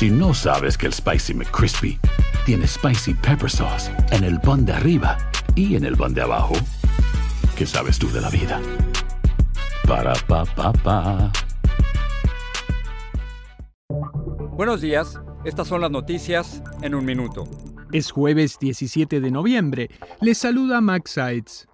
Si no sabes que el Spicy McCrispy tiene Spicy Pepper Sauce en el pan de arriba y en el pan de abajo, ¿qué sabes tú de la vida? Para, pa, pa, pa. Buenos días, estas son las noticias en un minuto. Es jueves 17 de noviembre. Les saluda Max Sides.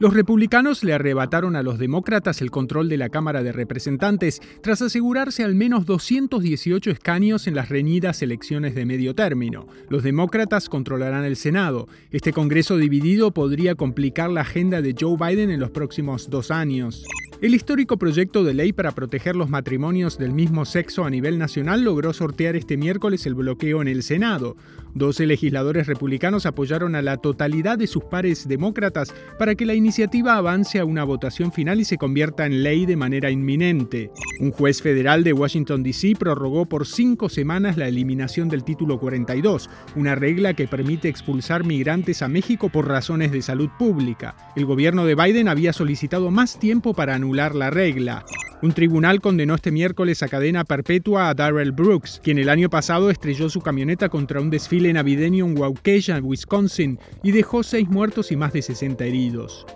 Los republicanos le arrebataron a los demócratas el control de la Cámara de Representantes tras asegurarse al menos 218 escaños en las reñidas elecciones de medio término. Los demócratas controlarán el Senado. Este Congreso dividido podría complicar la agenda de Joe Biden en los próximos dos años. El histórico proyecto de ley para proteger los matrimonios del mismo sexo a nivel nacional logró sortear este miércoles el bloqueo en el Senado. 12 legisladores republicanos apoyaron a la totalidad de sus pares demócratas para que la iniciativa avance a una votación final y se convierta en ley de manera inminente. Un juez federal de Washington, D.C. prorrogó por cinco semanas la eliminación del título 42, una regla que permite expulsar migrantes a México por razones de salud pública. El gobierno de Biden había solicitado más tiempo para anular la regla. Un tribunal condenó este miércoles a cadena perpetua a Darrell Brooks, quien el año pasado estrelló su camioneta contra un desfile navideño en Waukesha, Wisconsin, y dejó seis muertos y más de 60 heridos.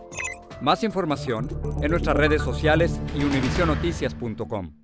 Más información en nuestras redes sociales y univisionoticias.com.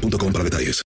boostmobile.com para detalles.